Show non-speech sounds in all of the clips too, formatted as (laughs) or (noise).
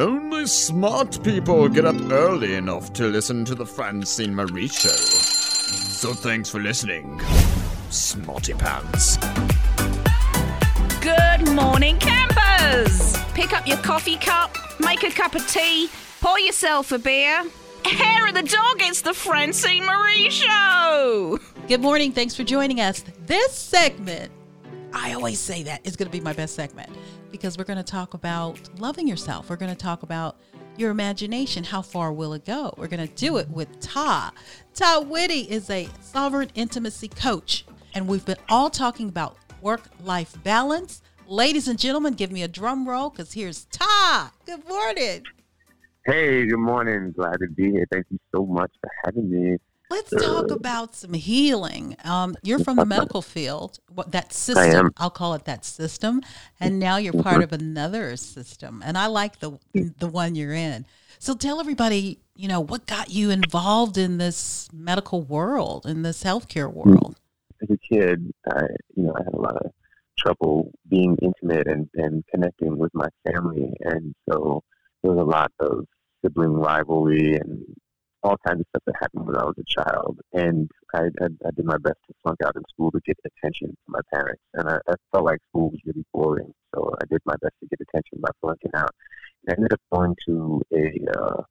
Only smart people get up early enough to listen to the Francene Marie Show. So thanks for listening, Smarty Pants. Good morning, campers! Pick up your coffee cup, make a cup of tea, pour yourself a beer. Hair of the dog, it's the Francene Marie Show! Good morning. Thanks for joining us. This segment, I always say that is going to be my best segment because we're going to talk about loving yourself. We're going to talk about your imagination. How far will it go? We're going to do it with Tah. Tah Whitty is a sovereign intimacy coach, and we've been all talking about work life balance. Ladies and gentlemen, give me a drum roll because here's Tah. Good morning. Hey, good morning. Glad to be here. Thank you so much for having me. Let's talk uh, about some healing. Um, you're from the (laughs) medical field, what that I system. am. I'll call it that system, and now you're mm-hmm. part of another system. And I like the mm. the one you're in. So tell everybody, you know, what got you involved in this medical world, in this healthcare mm. world. As a kid, I, you know, I had a lot of trouble being intimate and, and connecting with my family, and so there was a lot of sibling rivalry and all kinds of stuff that happened when I was a child. And I, I, I did my best to flunk out in school to get attention from my parents, and I, I felt like school was really boring, so I did my best to get attention by flunking out. And I ended up going to a uh,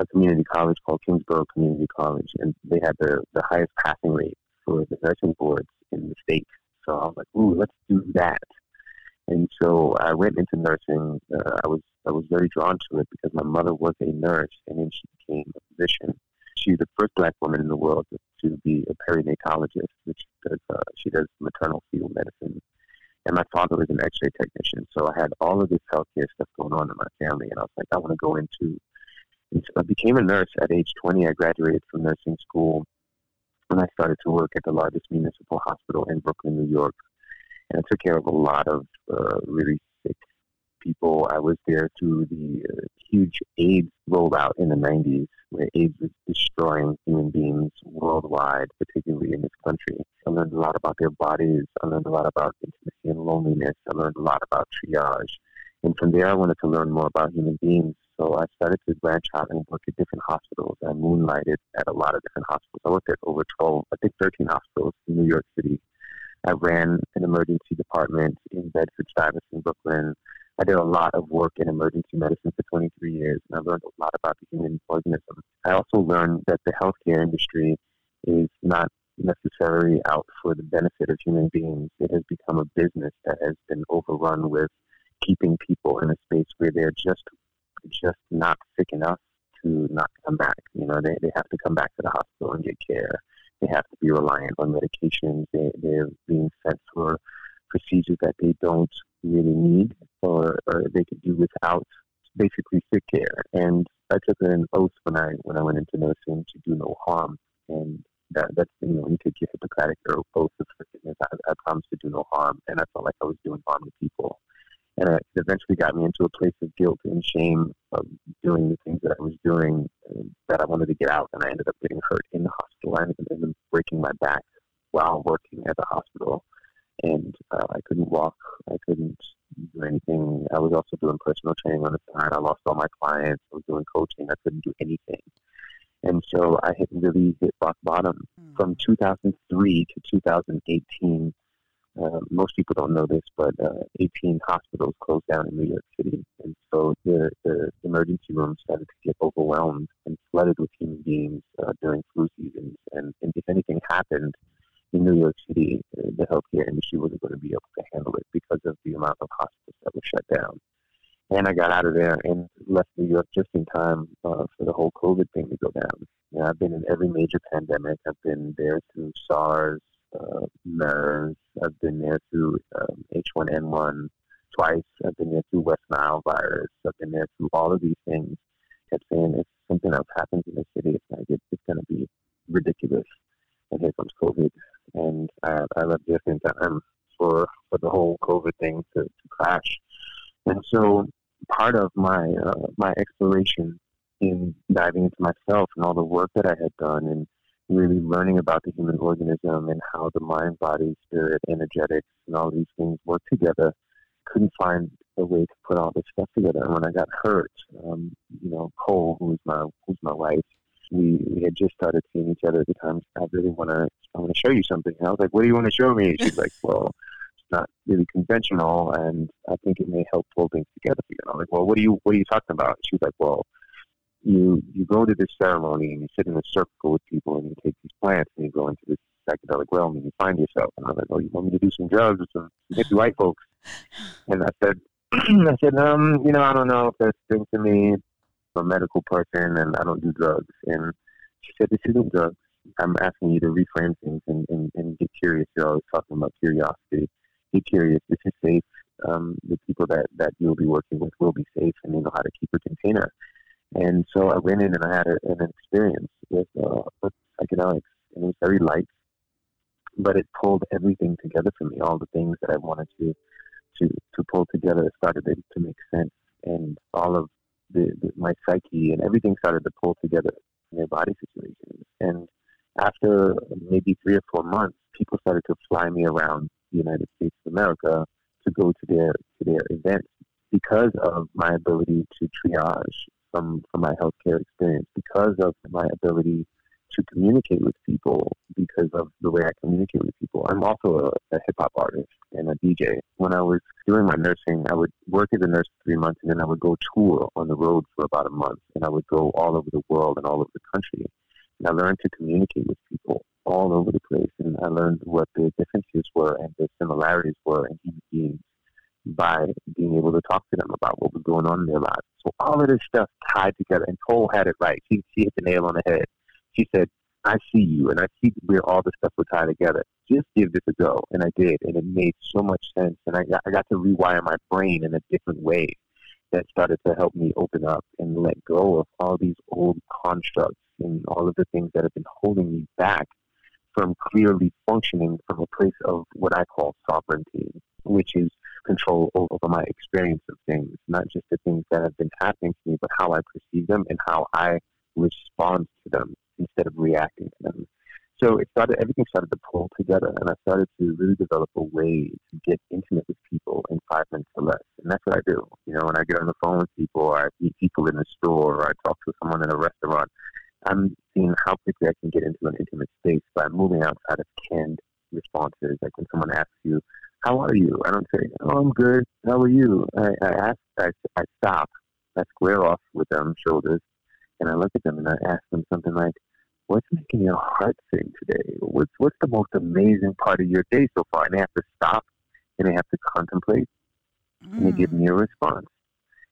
a community college called Kingsborough Community College, and they had the, the highest passing rate for the nursing boards in the state. So I was like, "Ooh, let's do that." And so I went into nursing. Uh, I was I was very drawn to it because my mother was a nurse, and then she became a physician. She's the first black woman in the world to, be a perinatologist, which does uh, she does maternal fetal medicine. And my father was an X-ray technician, so I had all of this healthcare stuff going on in my family, and I was like, I want to go into. And so I became a nurse at age 20. I graduated from nursing school, and I started to work at the largest municipal hospital in Brooklyn, New York. And I took care of a lot of uh, really people. I was there through the uh, huge AIDS rollout in the 90s, where AIDS was destroying human beings worldwide, particularly in this country. I learned a lot about their bodies. I learned a lot about intimacy and loneliness. I learned a lot about triage. And from there, I wanted to learn more about human beings. So I started to branch out and work at different hospitals. I moonlighted at a lot of different hospitals. I worked at over 12, I think 13 hospitals in New York City. I ran an emergency department in Bedford Stuyvesant, Brooklyn. I did a lot of work in emergency medicine for 23 years, and I learned a lot about the human organism. I also learned that the healthcare industry is not necessarily out for the benefit of human beings. It has become a business that has been overrun with keeping people in a space where they're just just not sick enough to not come back. You know, they, they have to come back to the hospital and get care. They have to be reliant on medications. They, they're being sent for procedures that they don't really need or, or they could do without basically sick care. And I took an oath when I when I went into nursing to do no harm. And that, that's you know you take your Hippocratic oath of forgiveness, I, I promised to do no harm, and I felt like I was doing harm to people. And it eventually got me into a place of guilt and shame of doing the things that I was doing uh, that I wanted to get out. And I ended up getting hurt in the hospital. I ended up breaking my back while working at the hospital. And uh, I couldn't walk. I couldn't do anything. I was also doing personal training on the side. I lost all my clients. I was doing coaching. I couldn't do anything. And so I had really hit rock bottom. Mm. From 2003 to 2018, uh, most people don't know this, but uh, 18 hospitals closed down in New York City. And so the, the emergency rooms started to get overwhelmed and flooded with human beings uh, during flu seasons. And, and if anything happened in New York City, uh, the healthcare industry wasn't going to be able to handle it because of the amount of hospitals that were shut down. And I got out of there and left New York just in time uh, for the whole COVID thing to go down. You know, I've been in every major pandemic. I've been there through SARS, uh, MERS. I've been there through um, H1N1 twice. I've been there through West Nile virus. I've been there through all of these things. Kept saying if something else happens in the city, it's going to be ridiculous. And here comes COVID, and I, I left just in time for for the whole COVID thing to, to crash. And so part of my uh, my exploration in diving into myself and all the work that I had done and really learning about the human organism and how the mind, body, spirit, energetics, and all these things work together, couldn't find a way to put all this stuff together. And when I got hurt, um, you know, Cole, who's my who's my wife, we, we had just started seeing each other at the time. I really want to I want to show you something. And I was like, what do you want to show me? She's like, well, it's not really conventional, and I think it may help pull things together for you. And I'm like, well, what are you what are you talking about? She's like, well, you you go to this ceremony and you sit in a circle with people and you take these plants and you go into this psychedelic realm and you find yourself. And I was like, oh, you want me to do some drugs with some hippie white folks? And I said, (clears throat) I said, um, you know, I don't know if that's thing to me. I'm a medical person and I don't do drugs. And she said, this isn't drugs. I'm asking you to reframe things and, and, and get curious. You're always talking about curiosity. Get curious. This is safe. Um, the people that, that you'll be working with will be safe and they know how to keep a container. And so I went in and I had a, an experience with, uh, with psychedelics and it was very light, but it pulled everything together for me. All the things that I wanted to, to, to pull together started to, to make sense. And all of the, the, my psyche and everything started to pull together in their body situations. And after maybe three or four months, people started to fly me around the United States of America to go to their to their events because of my ability to triage from from my healthcare experience, because of my ability to communicate with people, because of the way I communicate with people. I'm also a, a hip hop artist and a DJ. When I was doing my nursing, I would work as a nurse for three months, and then I would go tour on the road for about a month, and I would go all over the world and all over the country. And I learned to communicate with people all over the place, and I learned what the differences were and the similarities were in human beings by being able to talk to them about what was going on in their lives. So all of this stuff tied together, and Cole had it right. She, she hit the nail on the head. She said, I see you, and I see where all the stuff would tie together. Just give this a go. And I did, and it made so much sense. And I got, I got to rewire my brain in a different way that started to help me open up and let go of all these old constructs and all of the things that have been holding me back from clearly functioning from a place of what I call sovereignty, which is control over my experience of things, not just the things that have been happening to me, but how I perceive them and how I respond to them instead of reacting to them. So it started, everything started to pull together, and I started to really develop a way to get intimate with people in five minutes or less. And that's what I do. You know, when I get on the phone with people, or I meet people in the store, or I talk to someone in a restaurant, I'm seeing how quickly I can get into an intimate space by moving outside of canned responses. Like when someone asks you, "How are you?" I don't say, "Oh, I'm good. How are you?" I, I ask, I, I stop, I square off with them shoulders, and I look at them and I ask them something like, "What's making your heart sing today? What's what's the most amazing part of your day so far?" And they have to stop and they have to contemplate, mm. and they give me a response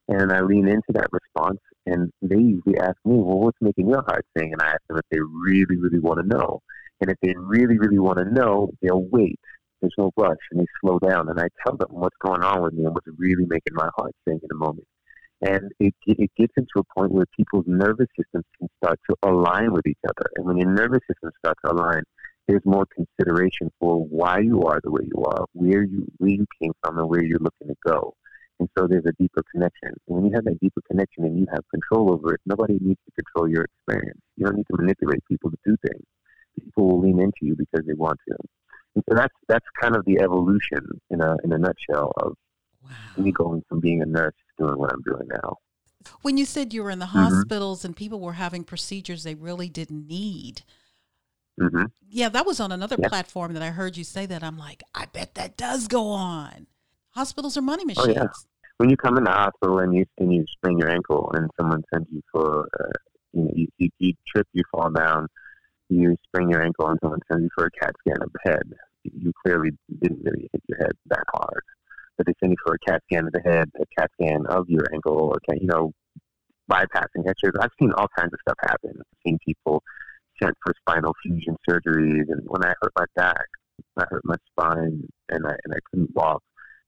and I lean into that response, and they usually ask me, "Well, what's making your heart sing?" And I ask them if they really, really want to know. And if they really, really want to know, they'll wait. There's no rush, and they slow down. And I tell them what's going on with me and what's really making my heart sing in a moment. And it it gets into a point where people's nervous systems can start to align with each other. And when your nervous systems start to align, there's more consideration for why you are the way you are, where you where you came from, and where you're looking to go. And so there's a deeper connection. And when you have that deeper connection and you have control over it, nobody needs to control your experience. You don't need to manipulate people to do things. People will lean into you because they want to. And so that's that's kind of the evolution in a in a nutshell of wow. me going from being a nurse doing what I'm doing now. When you said you were in the mm-hmm. hospitals and people were having procedures they really didn't need. Mm-hmm. Yeah, that was on another yeah. platform that I heard you say that. I'm like, I bet that does go on. Hospitals are money machines. Oh, yeah. When you come in the hospital and you and you sprain your ankle and someone sends you for, uh, you know, you, you, you trip, you fall down, you sprain your ankle and someone sends you for a CAT scan of the head. You clearly didn't really hit your head that hard. But they send you for a CAT scan of the head, a CAT scan of your ankle, or, you know, bypassing x-rays. I've seen all kinds of stuff happen. I've seen people sent for spinal fusion surgeries. And when I hurt my back, I hurt my spine, and I and I couldn't walk.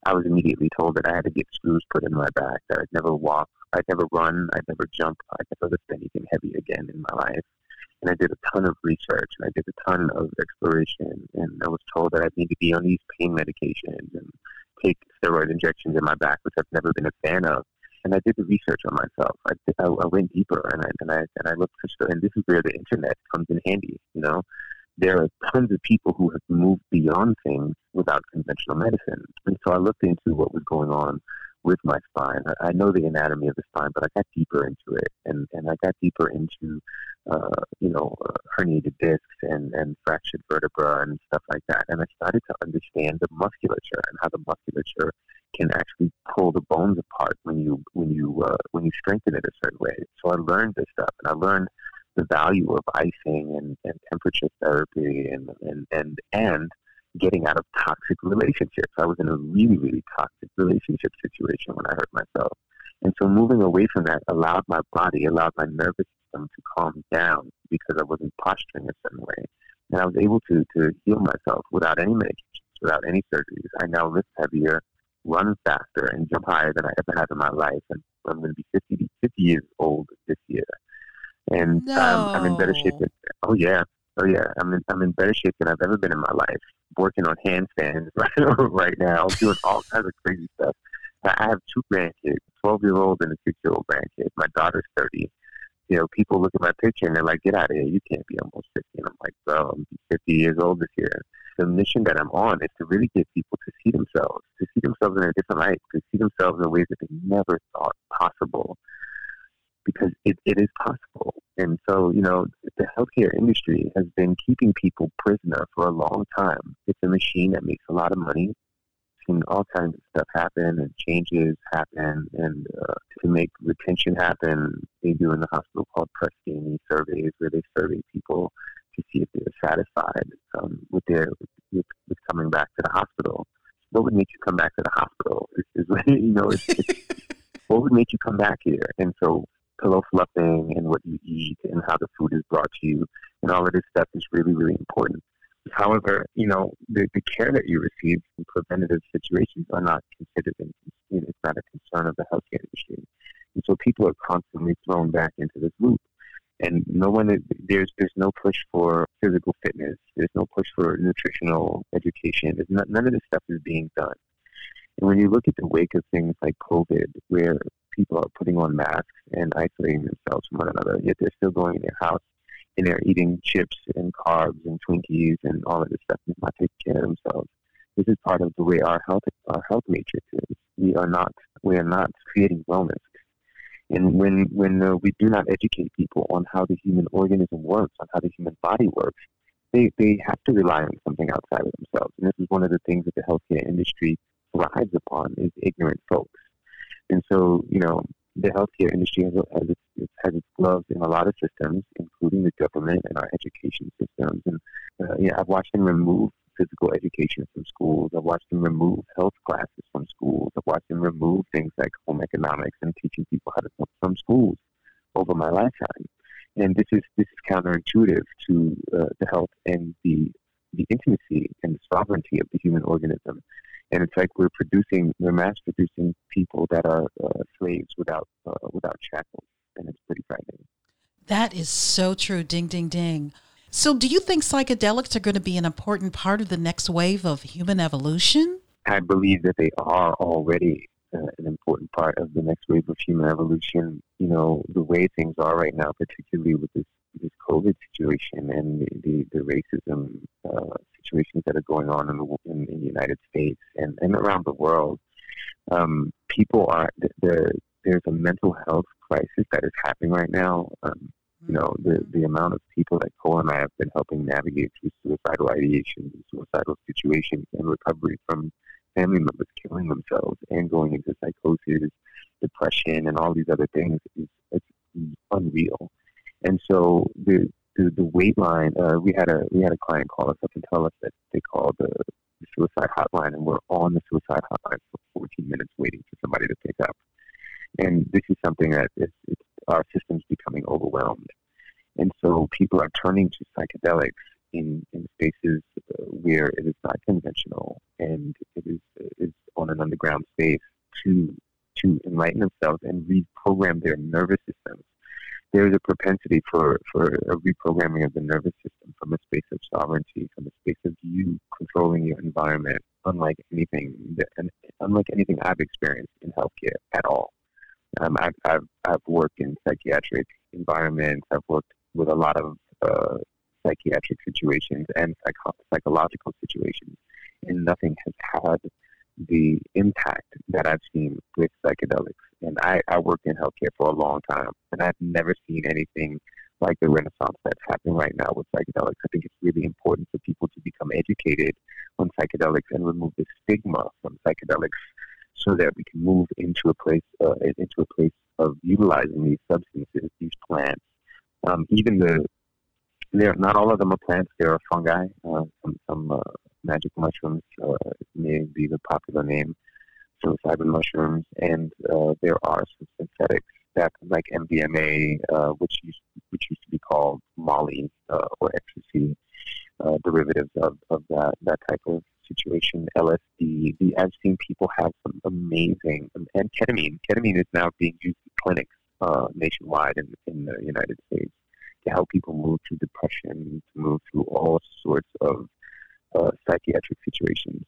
I was immediately told that I had to get screws put in my back, that I'd never walk, I'd never run, I'd never jump, I'd never lift anything heavy again in my life. And I did a ton of research and I did a ton of exploration. And I was told that I'd need to be on these pain medications and take steroid injections in my back, which I've never been a fan of. And I did the research on myself. I, I, I went deeper and I, and I, and I looked for, stuff. and this is where the internet comes in handy, you know? there are tons of people who have moved beyond things without conventional medicine. And so I looked into what was going on with my spine. I know the anatomy of the spine, but I got deeper into it, and and I got deeper into uh, you know herniated discs and and fractured vertebra and stuff like that. And I started to understand the musculature and how the musculature can actually pull the bones apart when you when you uh, when you strengthen it a certain way. So I learned this stuff, and I learned the value of icing and, and temperature therapy and and and and getting out of toxic relationships. I was in a really, really toxic relationship situation when I hurt myself. And so moving away from that allowed my body, allowed my nervous system to calm down because I wasn't posturing a certain way. And I was able to, to heal myself without any medications, without any surgeries. I now lift heavier, run faster, and jump higher than I ever have in my life. And I'm going to be 50, 50 years old this year. And no. um, I'm in better shape. Than, oh, yeah. Oh, yeah. I'm in, I'm in better shape than I've ever been in my life working on handstands right, (laughs) right now, doing all kinds of crazy stuff. I have two grandkids, 12 year old and a 6 year old grandkid. My daughter's 30. You know, people look at my picture and they're like, get out of here. You can't be almost 50. And I'm like, bro, I'm 50 years old this year. The mission that I'm on is to really get people to see themselves, to see themselves in a different light, to see themselves in ways that they never thought possible because it, it is possible. And so, you know, the healthcare industry has been keeping people prisoner for a long time. It's a machine that makes a lot of money. Seen all kinds of stuff happen and changes happen, and uh, to make retention happen, they do in the hospital called Press surveys, where they survey people to see if they're satisfied um, with their with, with coming back to the hospital. What would make you come back to the hospital? Is, is (laughs) you know, it's, it's, (laughs) what would make you come back here? And so pillow fluffing and what you eat and how the food is brought to you and all of this stuff is really, really important. However, you know, the, the care that you receive in preventative situations are not considered, know, it's not a concern of the healthcare industry. And so people are constantly thrown back into this loop. And no one is, there's, there's no push for physical fitness. There's no push for nutritional education. Not, none of this stuff is being done. And when you look at the wake of things like COVID, where people are putting on masks and isolating themselves from one another, yet they're still going in their house and they're eating chips and carbs and Twinkies and all of this stuff and not taking care of themselves. This is part of the way our health our health matrix is. We are not we are not creating wellness. And when when uh, we do not educate people on how the human organism works, on how the human body works, they, they have to rely on something outside of themselves. And this is one of the things that the healthcare industry thrives upon is ignorant folks. And so, you know, the healthcare industry has, has, its, has its gloves in a lot of systems, including the government and our education systems. And uh, yeah, I've watched them remove physical education from schools. I've watched them remove health classes from schools. I've watched them remove things like home economics and teaching people how to cook from schools over my lifetime. And this is this is counterintuitive to uh, the health and the the intimacy and the sovereignty of the human organism and it's like we're producing, we're mass producing people that are uh, slaves without uh, without shackles, and it's pretty frightening. That is so true. Ding, ding, ding. So, do you think psychedelics are going to be an important part of the next wave of human evolution? I believe that they are already uh, an important part of the next wave of human evolution. You know, the way things are right now, particularly with this this COVID situation and the, the, the racism uh, situations that are going on in the, in, in the United States and, and around the world, um, people are the, there's a mental health crisis that is happening right now. Um, you know, the, the amount of people that Cole and I have been helping navigate through suicidal ideation, suicidal situations, and recovery from family members killing themselves and going into psychosis, depression, and all these other things is it's unreal. And so the the, the wait line, uh, we had a we had a client call us up and tell us that they called the, the suicide hotline and we're on the suicide hotline for 14 minutes waiting for somebody to pick up. And this is something that is, it's, our system's becoming overwhelmed. And so people are turning to psychedelics in, in spaces uh, where it is not conventional and it is, is on an underground space to to enlighten themselves and reprogram their nervous systems there's a propensity for, for a reprogramming of the nervous system from a space of sovereignty, from a space of you controlling your environment, unlike anything that, unlike anything I've experienced in healthcare at all. Um, I've, I've, I've worked in psychiatric environments. I've worked with a lot of uh, psychiatric situations and psycho- psychological situations, and nothing has had the impact that I've seen with psychedelics. And I, I worked in healthcare for a long time, and I've never seen anything like the renaissance that's happening right now with psychedelics. I think it's really important for people to become educated on psychedelics and remove the stigma from psychedelics so that we can move into a place uh, into a place of utilizing these substances, these plants. Um, even the they're not all of them are plants. There are fungi. Uh, some some uh, magic mushrooms uh, may be the popular name. Psilocybin mushrooms, and uh, there are some synthetics that, like MDMA, uh, which used which used to be called Molly uh, or ecstasy, uh, derivatives of, of that that type of situation. LSD. The, I've seen people have some amazing and ketamine. Ketamine is now being used in clinics uh, nationwide in, in the United States to help people move through depression, to move through all sorts of uh, psychiatric situations.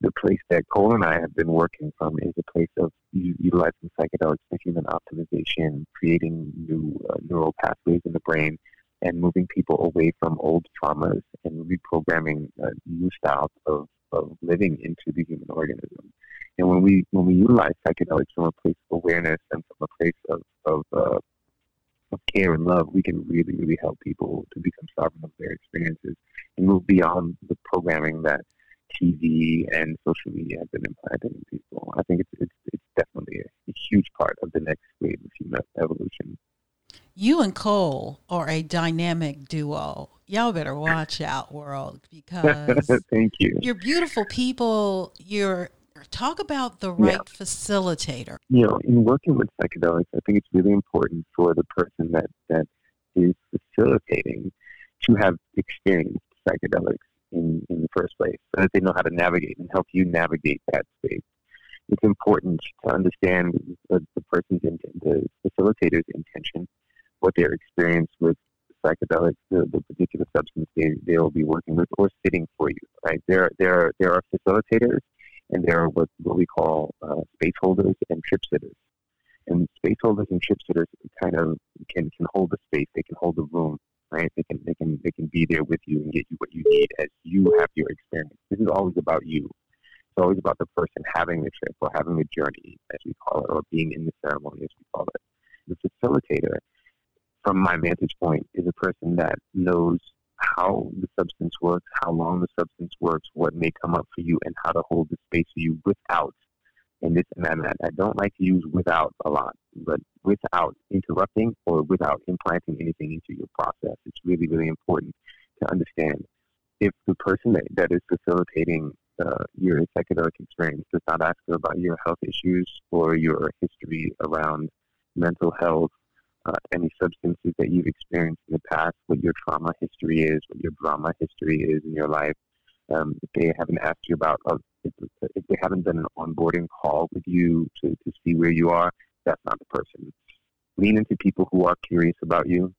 The place that Cole and I have been working from is a place of utilizing psychedelics for human optimization, creating new uh, neural pathways in the brain, and moving people away from old traumas and reprogramming uh, new styles of, of living into the human organism. And when we when we utilize psychedelics from a place of awareness and from a place of of, uh, of care and love, we can really really help people to become sovereign of their experiences and move beyond programming that TV and social media have been implanting in people. I think it's it's, it's definitely a, a huge part of the next wave of human evolution. You and Cole are a dynamic duo. Y'all better watch out, world, because (laughs) thank you. You're beautiful people. You're talk about the right yeah. facilitator. You know, in working with psychedelics, I think it's really important for the person that that is facilitating to have experienced psychedelics in, in the first place so that they know how to navigate and help you navigate that space. It's important to understand the, the person's intent, the facilitator's intention, what their experience with psychedelics, the, the particular substance they, they will be working with or sitting for you, right? There, there, there are facilitators and there are what, what we call uh, space holders and trip sitters. And space holders and trip sitters kind of can, can hold the space, they can hold the room, right? They can they can they can be there with you and get you what you need as you have your experience. This is always about you. It's always about the person having the trip or having the journey, as we call it, or being in the ceremony, as we call it. The facilitator, from my vantage point, is a person that knows how the substance works, how long the substance works, what may come up for you, and how to hold the space for you without and this that. I don't like to use without a lot, but without interrupting or without implanting anything into your process. It's really, really important to understand if the person that, that is facilitating uh, your psychedelic experience does not ask you about your health issues or your history around mental health, uh, any substances that you've experienced in the past, what your trauma history is, what your drama history is in your life, um, if they haven't asked you about, uh, if, they haven't done an onboarding call with you to, to see where you are, that's not the person. Lean into people who are curious about you,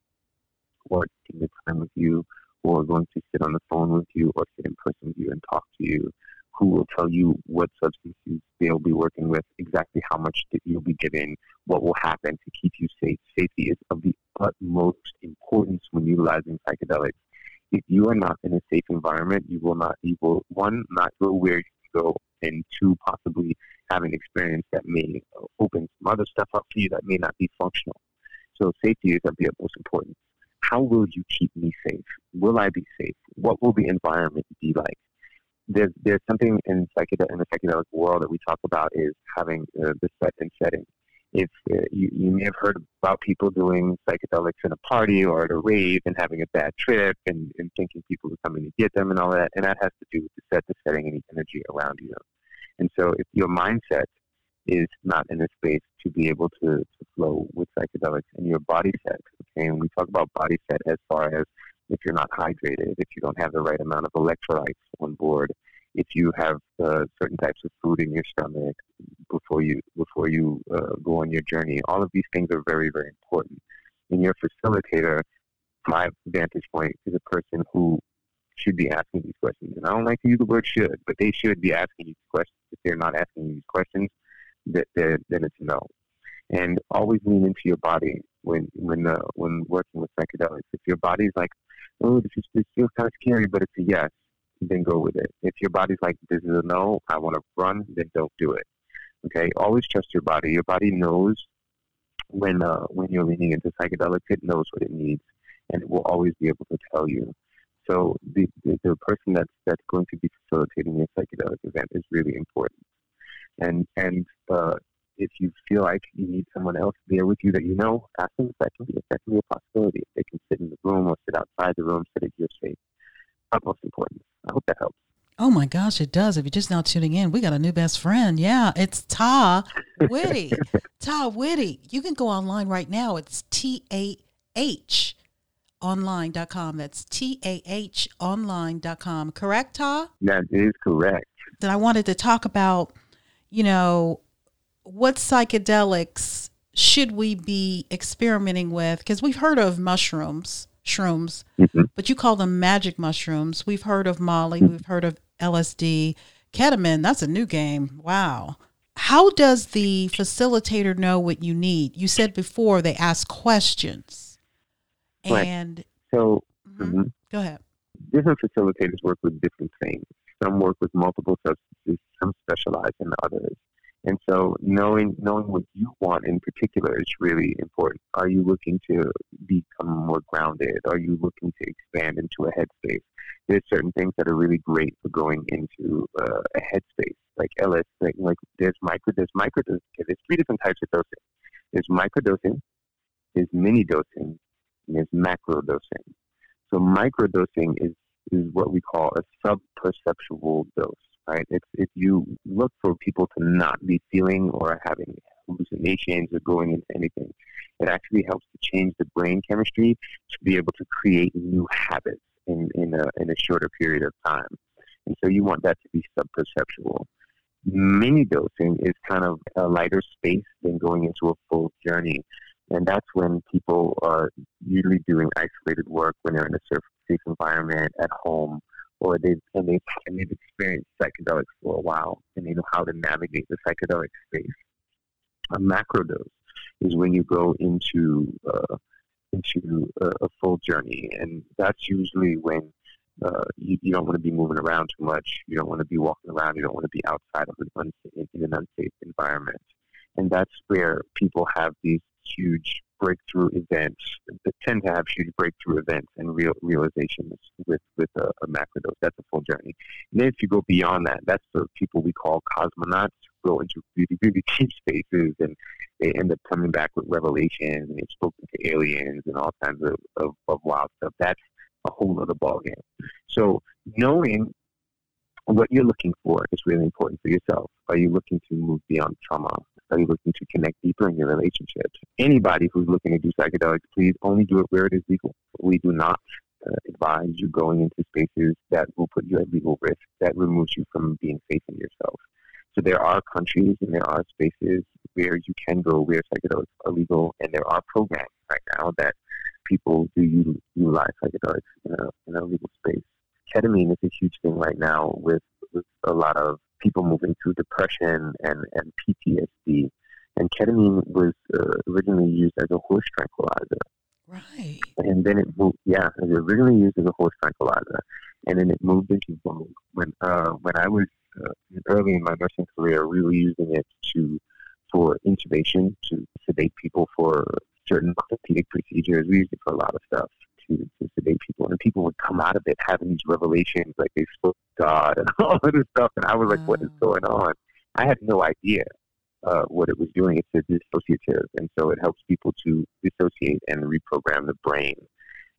who are taking the time with you, who are going to sit on the phone with you or sit in person with you and talk to you, who will tell you what substances they'll be working with, exactly how much you'll be given, what will happen to keep you safe. Safety is of the utmost importance when utilizing psychedelics if you are not in a safe environment, you will not, you will, one, not go where go, and two, possibly have an experience that may open some other stuff up for you that may not be functional. So safety is going to be of utmost importance. How will you keep me safe? Will I be safe? What will the environment be like? There's, there's something in, psychedel- in the psychedelic world that we talk about is having uh, the set and setting if uh, you, you may have heard about people doing psychedelics in a party or at a rave and having a bad trip and, and thinking people are coming to get them and all that, and that has to do with the set, the setting, and the energy around you. And so, if your mindset is not in a space to be able to, to flow with psychedelics and your body set, okay, and we talk about body set as far as if you're not hydrated, if you don't have the right amount of electrolytes on board, if you have uh, certain types of food in your stomach before you before you uh, go on your journey. All of these things are very very important. And your facilitator, my vantage point, is a person who should be asking these questions. And I don't like to use the word should, but they should be asking these questions. If they're not asking these questions, that then it's no. And always lean into your body when when uh, when working with psychedelics. If your body's like, oh, this, is, this feels kind of scary, but it's a yes then go with it. If your body's like, this is a no, I want to run, then don't do it. Okay, always trust your body. Your body knows when uh, when you're leaning into psychedelics, it knows what it needs, and it will always be able to tell you. So the, the, the person that's that's going to be facilitating your psychedelic event is really important. And and uh, if you feel like you need someone else there with you that you know, ask them if that can be that can be a possibility. They can sit in the room or sit outside the room, sit at your space. That's most important. I hope that helps. Oh my gosh, it does. If you're just now tuning in, we got a new best friend. Yeah, it's Tah Whitty. (laughs) Tah Whitty. You can go online right now. It's T A H online.com. That's T A H online.com. Correct, Tah? That is correct. That I wanted to talk about, you know, what psychedelics should we be experimenting with? Because we've heard of mushrooms, shrooms, mm-hmm. but you call them magic mushrooms. We've heard of Molly, mm-hmm. we've heard of LSD, ketamine. That's a new game. Wow. How does the facilitator know what you need? You said before they ask questions. And right. so, mm-hmm. Mm-hmm. go ahead. Different facilitators work with different things. Some work with multiple substances, some specialize in others. And so knowing knowing what you want in particular is really important. Are you looking to become more grounded? Are you looking to expand into a headspace? There's certain things that are really great for going into uh, a headspace, like LS. Like, like there's micro, there's micro. There's three different types of dosing. There's micro dosing, there's mini dosing, and there's macro dosing. So micro dosing is is what we call a sub-perceptual dose right? If, if you look for people to not be feeling or having hallucinations or going into anything, it actually helps to change the brain chemistry to be able to create new habits in, in, a, in a shorter period of time. And so you want that to be sub-perceptual. Mini dosing is kind of a lighter space than going into a full journey. And that's when people are usually doing isolated work when they're in a safe environment at home or they've and they've and they've experienced psychedelics for a while and they know how to navigate the psychedelic space. A macro dose is when you go into uh, into a, a, full journey, and that's usually when uh, you, you, don't want to be moving around too much. You don't want to be walking around. You don't want to be outside of an unsafe, in an unsafe environment, and that's where people have these huge breakthrough events that tend to have huge breakthrough events and real realizations with with a, a macrodose. That's a full journey. And then if you go beyond that, that's the people we call cosmonauts who go into really really (laughs) deep spaces and they end up coming back with revelations and they've spoken to aliens and all kinds of, of, of wild stuff. That's a whole other ballgame. So knowing what you're looking for is really important for yourself. Are you looking to move beyond trauma? Are you looking to connect deeper in your relationships? Anybody who's looking to do psychedelics, please only do it where it is legal. We do not uh, advise you going into spaces that will put you at legal risk, that removes you from being safe in yourself. So there are countries and there are spaces where you can go where psychedelics are legal, and there are programs right now that people do utilize psychedelics in a, in a legal space. Ketamine is a huge thing right now with, with a lot of people moving through depression and, and PTSD. And ketamine was uh, originally used as a horse tranquilizer. Right. And then it moved, yeah, it was originally used as a horse tranquilizer. And then it moved into vogue. When, uh, when I was uh, early in my nursing career, we were using it to for intubation, to sedate people for certain orthopedic procedures. We used it for a lot of stuff to, to sedate people. And people would come out of it having these revelations, like they spoke to God (laughs) and all of this stuff. And I was like, what is going on? I had no idea uh, what it was doing. It's a dissociative. And so it helps people to dissociate and reprogram the brain.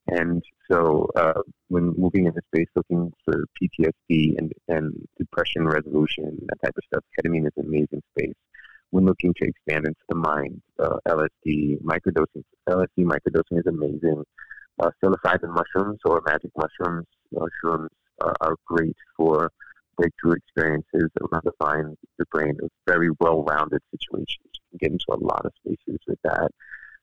And so uh, when moving into space looking for PTSD and, and depression resolution, that type of stuff, ketamine is an amazing space when looking to expand into the mind, uh, LSD, microdosing. LSD microdosing is amazing. Uh, psilocybin mushrooms or magic mushrooms, mushrooms uh, are great for breakthrough experiences around the the brain. It's very well-rounded situations. You can get into a lot of spaces with that.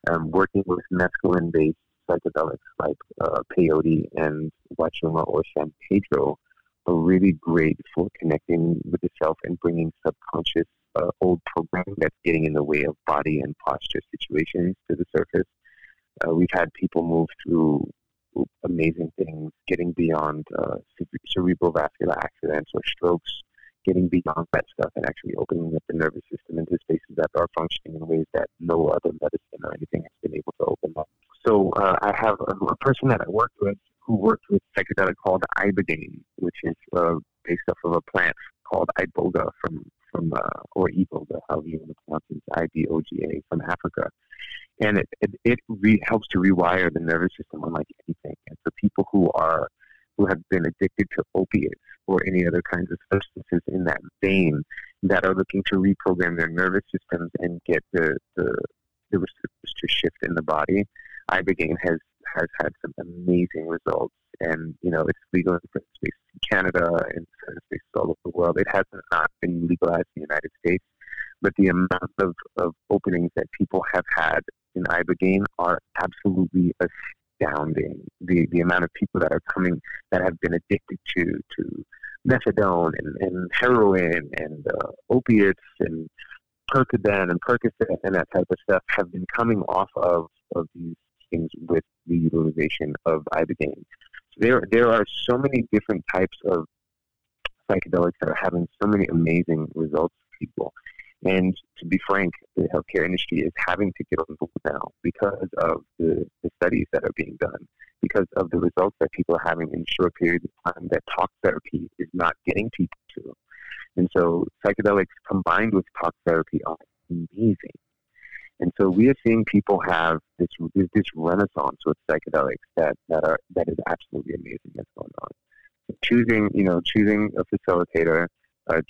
Um, working with mescaline-based psychedelics like uh, peyote and huachuma or San Pedro are really great for connecting with the self and bringing subconscious uh, old programming that's getting in the way of body and posture situations to the surface. Uh, we've had people move through amazing things, getting beyond uh, cerebral vascular accidents or strokes, getting beyond that stuff and actually opening up the nervous system into spaces that are functioning in ways that no other medicine or anything has been able to open up. So uh, I have a, a, person that I worked with who worked with psychedelic called ibogaine, which is uh, based off of a plant called iboga from from uh, or iboga, however you want to pronounce it, I B O G A from Africa, and it it, it re- helps to rewire the nervous system unlike anything. And for people who are who have been addicted to opiates or any other kinds of substances in that vein that are looking to reprogram their nervous systems and get the the, the receptors to shift in the body, ibogaine has has had some amazing results, and you know it's legal in certain spaces in Canada and certain spaces all over the world. It hasn't not been legalized in the United States, but the amount of, of openings that people have had in ibogaine are absolutely astounding. The the amount of people that are coming that have been addicted to to methadone and, and heroin and uh, opiates and Percodan and Percocet and that type of stuff have been coming off of, of these things with the utilization of ibogaine. So there, there are so many different types of psychedelics that are having so many amazing results for people. And to be frank, the healthcare industry is having to get on board now because of the, the studies that are being done, because of the results that people are having in short periods of time that talk therapy is not getting people to. And so psychedelics combined with talk therapy are amazing. And so we are seeing people have this this renaissance with psychedelics that, that are that is absolutely amazing that's going on. So choosing, you know, choosing a facilitator, uh,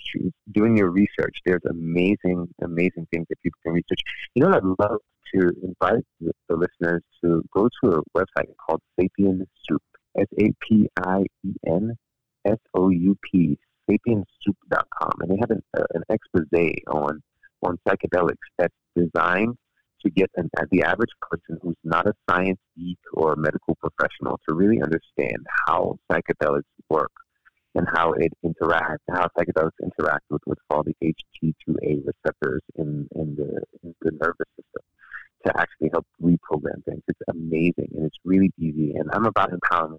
doing your research. There's amazing, amazing things that people can research. You know, I'd love to invite the, the listeners to go to a website called Sapien Soup, S A P I E N S O U P, sapiensoup.com, and they have an, uh, an expose on on psychedelics that's designed to get an, the average person who's not a science geek or a medical professional to really understand how psychedelics work and how it interacts, how psychedelics interact with what's called the HT2A receptors in, in, the, in the nervous system to actually help reprogram things. It's amazing and it's really easy. And I'm about empowerment.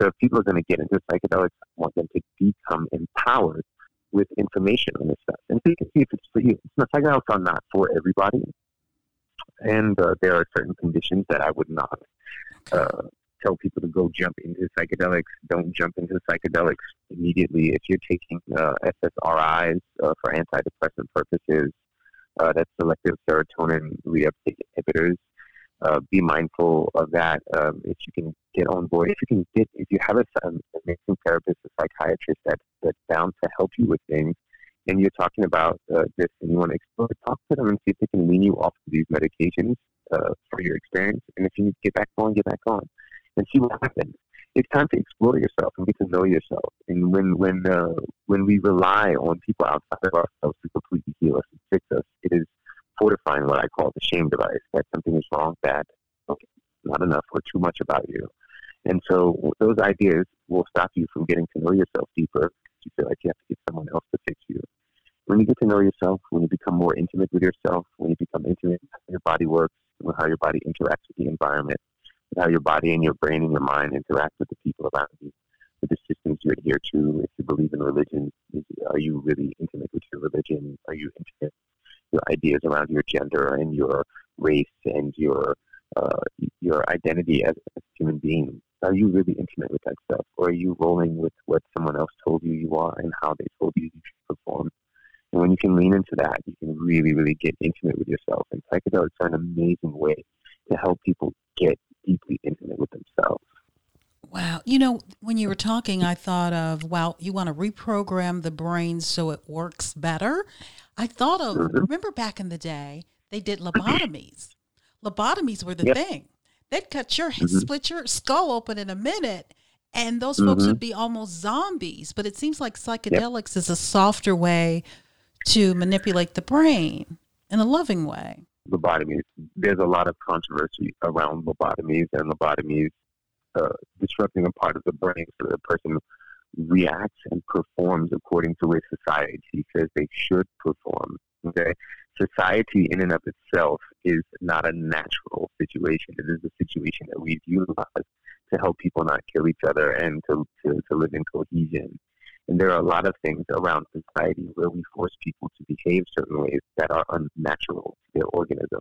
So if people are going to get into psychedelics, I want them to become empowered with information on this stuff. And so you can see if it's for you. Psychedelics are not for everybody. And uh, there are certain conditions that I would not uh, tell people to go jump into psychedelics. Don't jump into psychedelics immediately. If you're taking uh, SSRIs uh, for antidepressant purposes, uh, that's selective serotonin reuptake inhibitors. Uh, be mindful of that. Um, if you can get on board, if you can get, if you have a, um, amazing therapist, a psychiatrist that that's bound to help you with things, and you're talking about uh, this, and you want to explore, talk to them and see if they can wean you off of these medications uh, for your experience. And if you need to get back on, get back on, and see what happens. It's time to explore yourself and get to know yourself. And when when uh, when we rely on people outside of ourselves to completely heal us and fix us, it is fortifying what I call the shame device that something is wrong, bad, okay, not enough, or too much about you. And so those ideas will stop you from getting to know yourself deeper. You feel like you have to get someone else to fix you. When you get to know yourself, when you become more intimate with yourself, when you become intimate with how your body works, with how your body interacts with the environment, how your body and your brain and your mind interact with the people around you, with the systems you adhere to, if you believe in religion, are you really intimate with your religion? Are you intimate your ideas around your gender and your race and your uh, your identity as a human being. Are you really intimate with that stuff, or are you rolling with what someone else told you you are and how they told you you should perform? And when you can lean into that, you can really, really get intimate with yourself. And psychedelics are an amazing way to help people get deeply intimate with themselves. Wow. You know, when you were talking, I thought of, well, you want to reprogram the brain so it works better. I thought of, mm-hmm. remember back in the day, they did lobotomies. lobotomies were the yep. thing. They'd cut your, mm-hmm. split your skull open in a minute, and those mm-hmm. folks would be almost zombies. But it seems like psychedelics yep. is a softer way to manipulate the brain in a loving way. Lobotomies. There's a lot of controversy around lobotomies and lobotomies uh, disrupting a part of the brain so the person reacts and performs according to where society says they should perform. Okay, society in and of itself is not a natural situation. It is a situation that we've utilized to help people not kill each other and to, to, to live in cohesion. And there are a lot of things around society where we force people to behave certain ways that are unnatural to their organism.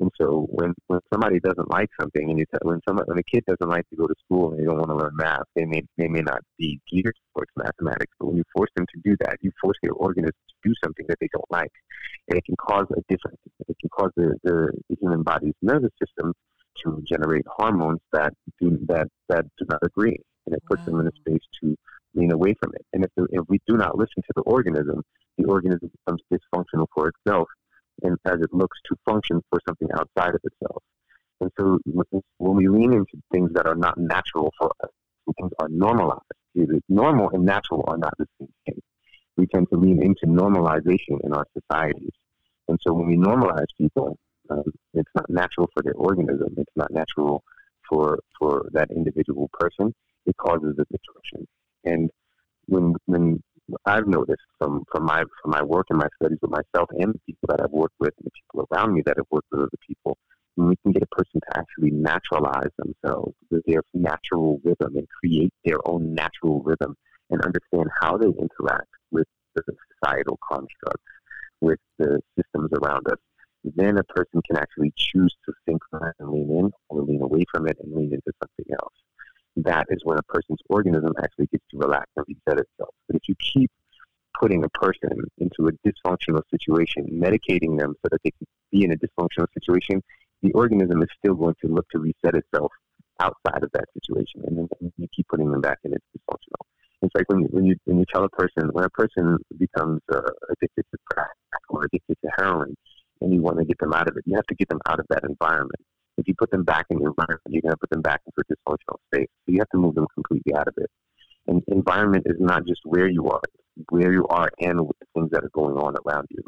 And so when, when somebody doesn't like something, and you tell, when somebody, when a kid doesn't like to go to school and they don't want to learn math, they may they may not be geared towards mathematics. But when you force them to do that, you force their organism to do something that they don't like, and it can cause a different. It can cause the, the, the human body's nervous system to generate hormones that do that that do not agree, and it puts wow. them in a space to lean away from it. And if, the, if we do not listen to the organism, the organism becomes dysfunctional for itself, and as it looks to function for something outside of itself. And so when we lean into things that are not natural for us, things are normalized. Normal and natural are not the same thing. We tend to lean into normalization in our societies. And so when we normalize people, um, it's not natural for their organism. It's not natural for for that individual person. It causes a disruption. And when when I've noticed from, from my from my work and my studies with myself and the people that I've worked with and the people around me that have worked with other people, when we can get a person to actually naturalize themselves with their natural rhythm and create their own natural rhythm and understand how they interact with the societal constructs, with the systems around us, then a person can actually choose to synchronize and lean in or lean away from it and lean into something else that is when a person's organism actually gets to relax and reset. But if you keep putting a person into a dysfunctional situation, medicating them so that they can be in a dysfunctional situation, the organism is still going to look to reset itself outside of that situation, and then you keep putting them back in it's dysfunctional. It's like when you, when you when you tell a person when a person becomes uh, addicted to crack or addicted to heroin, and you want to get them out of it, you have to get them out of that environment if you put them back in the environment, you're going to put them back into a dysfunctional state. So you have to move them completely out of it. And environment is not just where you are, where you are and the things that are going on around you.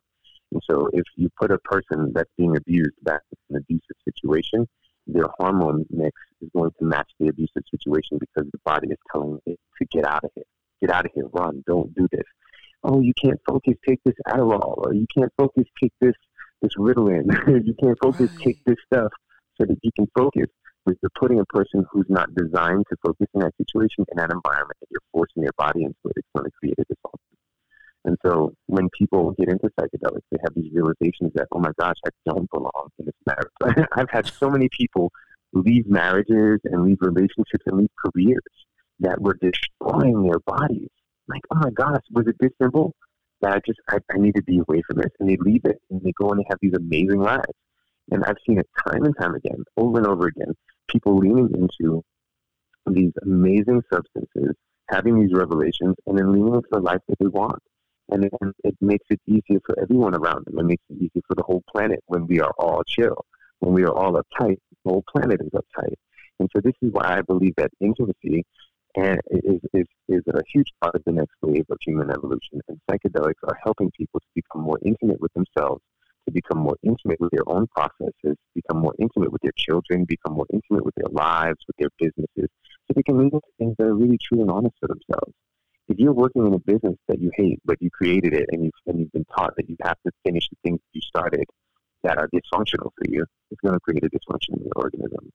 And so if you put a person that's being abused back in an abusive situation, their hormone mix is going to match the abusive situation because the body is telling it to get out of here. Get out of here, run, don't do this. Oh, you can't focus, take this Adderall, or you can't focus, take this this Ritalin. (laughs) you can't focus, right. take this stuff so that you can focus. But you're putting a person who's not designed to focus in that situation in that environment, and you're forcing their body into it. It's going to create a dysfunction. And so when people get into psychedelics, they have these realizations that, oh my gosh, I don't belong in this marriage. (laughs) I've had so many people leave marriages and leave relationships and leave careers that were destroying their bodies. Like, oh my gosh, was it this simple? That I just, I, I need to be away from this. And they leave it and they go and they have these amazing lives. And I've seen it time and time again, over and over again, people leaning into these amazing substances, having these revelations, and then leaning into the life that they want. And it, it makes it easier for everyone around them. It makes it easier for the whole planet when we are all chill. When we are all uptight, the whole planet is uptight. And so this is why I believe that intimacy and is, is, is a huge part of the next wave of human evolution. And psychedelics are helping people to become more intimate with themselves to become more intimate with their own processes, become more intimate with their children, become more intimate with their lives, with their businesses, so they can lead into things that are really true and honest for themselves. If you're working in a business that you hate, but you created it and you've, and you've been taught that you have to finish the things you started that are dysfunctional for you, it's going to create a dysfunction in your organism.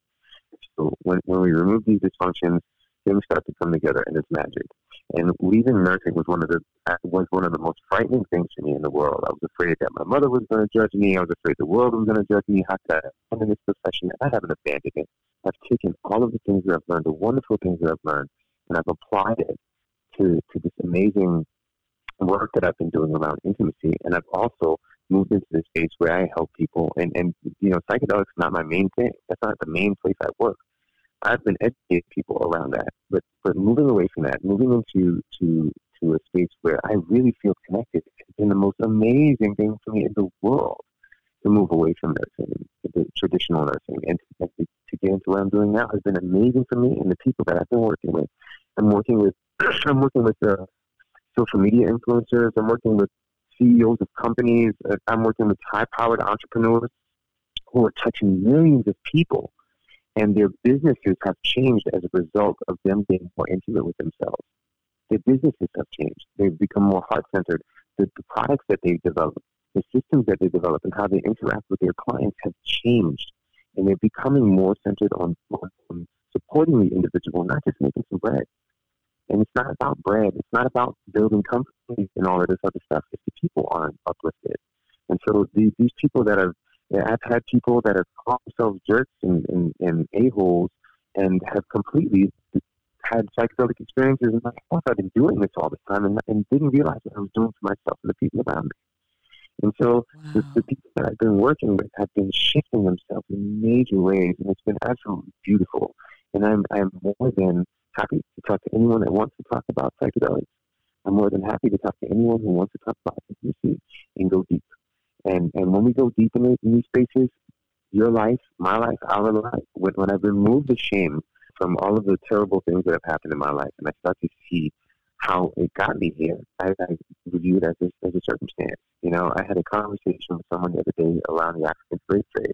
So when, when we remove these dysfunctions, things start to come together and it's magic. And leaving nursing was one of the was one of the most frightening things to me in the world. I was afraid that my mother was going to judge me. I was afraid the world was going to judge me. How could I this profession? I haven't abandoned it. I've taken all of the things that I've learned, the wonderful things that I've learned, and I've applied it to to this amazing work that I've been doing around intimacy. And I've also moved into this space where I help people. And and you know, psychedelics not my main thing. That's not the main place I work. I've been educating people around that, but but moving away from that, moving into to to a space where I really feel connected has been the most amazing thing for me in the world to move away from nursing, the traditional nursing, and to, to get into what I'm doing now has been amazing for me and the people that I've been working with. I'm working with (clears throat) I'm working with uh, social media influencers. I'm working with CEOs of companies. Uh, I'm working with high-powered entrepreneurs who are touching millions of people and their businesses have changed as a result of them being more intimate with themselves. Their businesses have changed. They've become more heart centered. The, the products that they've developed, the systems that they develop, and how they interact with their clients have changed. And they're becoming more centered on, on supporting the individual, not just making some bread. And it's not about bread. It's not about building companies and all of this other stuff. If the people aren't uplifted. And so these, these people that I've had people that have called themselves jerks and, and, and a-holes and have completely had psychedelic experiences and like, oh, I've been doing this all the time and, and didn't realize what I was doing to myself and the people around me. And so wow. the, the, people that I've been working with have been shifting themselves in major ways, and it's been absolutely beautiful. And I'm I'm more than happy to talk to anyone that wants to talk about psychedelics. I'm more than happy to talk to anyone who wants to talk about intimacy and go deep. And and when we go deep in, in these spaces, your life, my life, our life, when, when I've removed the shame from all of the terrible things that have happened in my life, and I start to see how it got me here. I, I view it as a, as a circumstance. You know, I had a conversation with someone the other day around the African slave trade,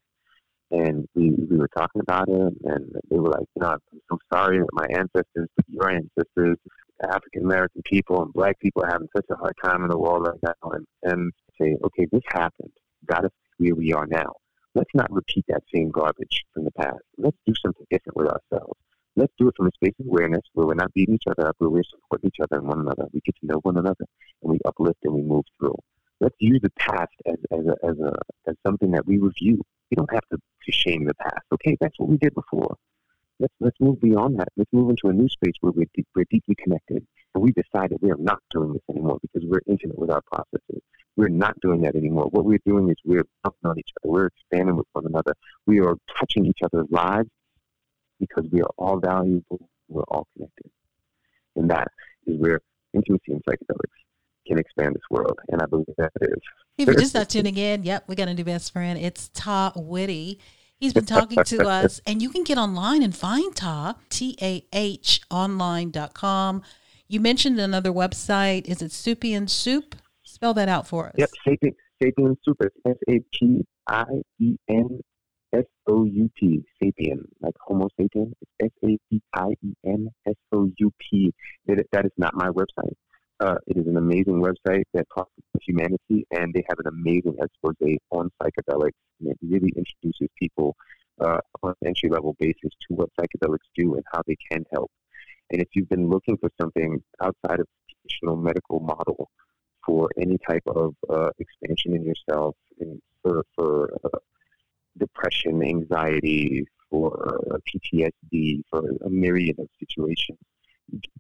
and we we were talking about it, and they were like, you know, I'm so sorry that my ancestors, your ancestors, African American people and Black people are having such a hard time in the world right now, and and say, okay, this happened, got us where we are now. Let's not repeat that same garbage from the past. Let's do something different with ourselves. Let's do it from a space of awareness where we're not beating each other up, where we're supporting each other and one another. We get to know one another and we uplift and we move through. Let's use the past as, as, a, as, a, as something that we review. We don't have to, to shame the past. Okay, that's what we did before. Let's, let's move beyond that. Let's move into a new space where we're, deep, we're deeply connected. And we decided we are not doing this anymore because we're intimate with our processes. We're not doing that anymore. What we're doing is we're bumping on each other. We're expanding with one another. We are touching each other's lives because we are all valuable, we're all connected. And that is where intimacy and psychedelics can expand this world. And I believe that it is. If you're (laughs) just not tuning in, yep, we got a new best friend. It's Tah Whitty. He's been talking to us, and you can get online and find Tah, T A H online.com. You mentioned another website. Is it Sapien Soup? Spell that out for us. Yep, Sapien, Sapien Soup. It's S A P I E N S O U P, sapien, like Homo sapien. It's S A P I E N S O U P. That is not my website. Uh, it is an amazing website that talks about humanity, and they have an amazing expose on psychedelics. And it really introduces people uh, on an entry level basis to what psychedelics do and how they can help. And if you've been looking for something outside of the traditional medical model for any type of uh, expansion in yourself and for, for uh, depression, anxiety, for PTSD, for a myriad of situations.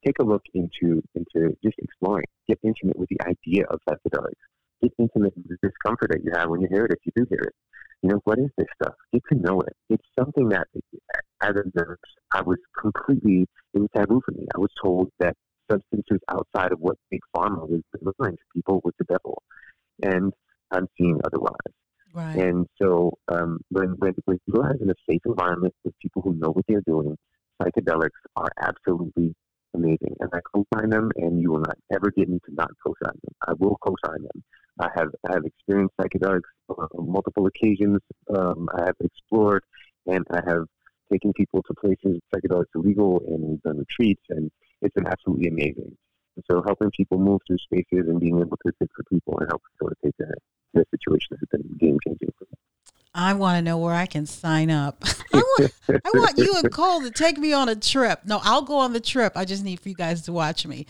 Take a look into into just exploring. Get intimate with the idea of psychedelics. Get intimate with the discomfort that you have when you hear it, if you do hear it. You know, what is this stuff? Get to know it. It's something that, as a nurse, I was completely, it was taboo for me. I was told that substances outside of what Big Pharma was delivering to people was the devil. And I'm seeing otherwise. Right. And so um, when, when, when you are in a safe environment with people who know what they're doing, psychedelics are absolutely amazing. And I co-sign them, and you will not ever get me to not co-sign them. I will co-sign them. I have I have experienced psychedelics on multiple occasions. Um, I have explored, and I have taken people to places psychedelics are legal, and we've done retreats, and it's been absolutely amazing. And so helping people move through spaces and being able to sit for people and help facilitate that the situation has been game changing for me. I want to know where I can sign up. (laughs) I want, I want you and Cole to take me on a trip. No, I'll go on the trip. I just need for you guys to watch me.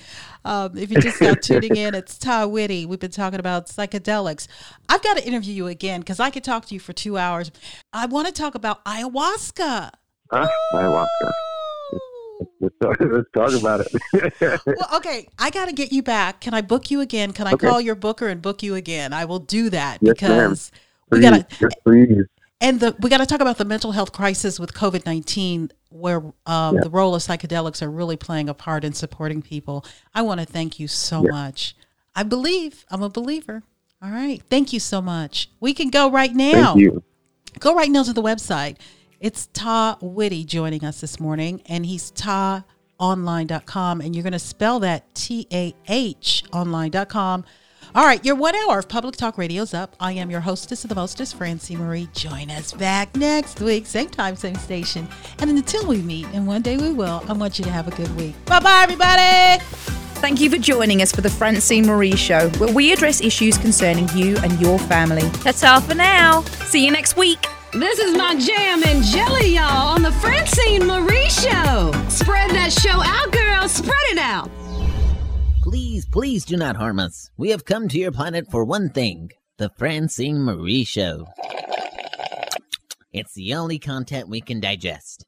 Um, if you're just now tuning in, it's Tah Whitty. We've been talking about psychedelics. I've got to interview you again because I could talk to you for two hours. I want to talk about ayahuasca. Ah, ayahuasca. Let's talk, let's talk about it. (laughs) well, okay, I got to get you back. Can I book you again? Can I okay. call your booker and book you again? I will do that yes, because we got to. Yes, please. And the, we got to talk about the mental health crisis with COVID nineteen, where um, yeah. the role of psychedelics are really playing a part in supporting people. I want to thank you so yeah. much. I believe I'm a believer. All right, thank you so much. We can go right now. Go right now to the website it's Tah Whitty joining us this morning, and he's tahonline.com, and you're going to spell that T A H online.com. All right, your one hour of Public Talk radio is up. I am your hostess of the mostest, Francene Marie. Join us back next week, same time, same station. And until we meet, and one day we will, I want you to have a good week. Bye bye, everybody. Thank you for joining us for the Francene Marie Show, where we address issues concerning you and your family. That's all for now. See you next week. This is my jam and jelly, y'all, on the Francene Marie Show. Spread that show out, girl. Spread it out. Please, please do not harm us. We have come to your planet for one thing the Francene Marie Show. It's the only content we can digest.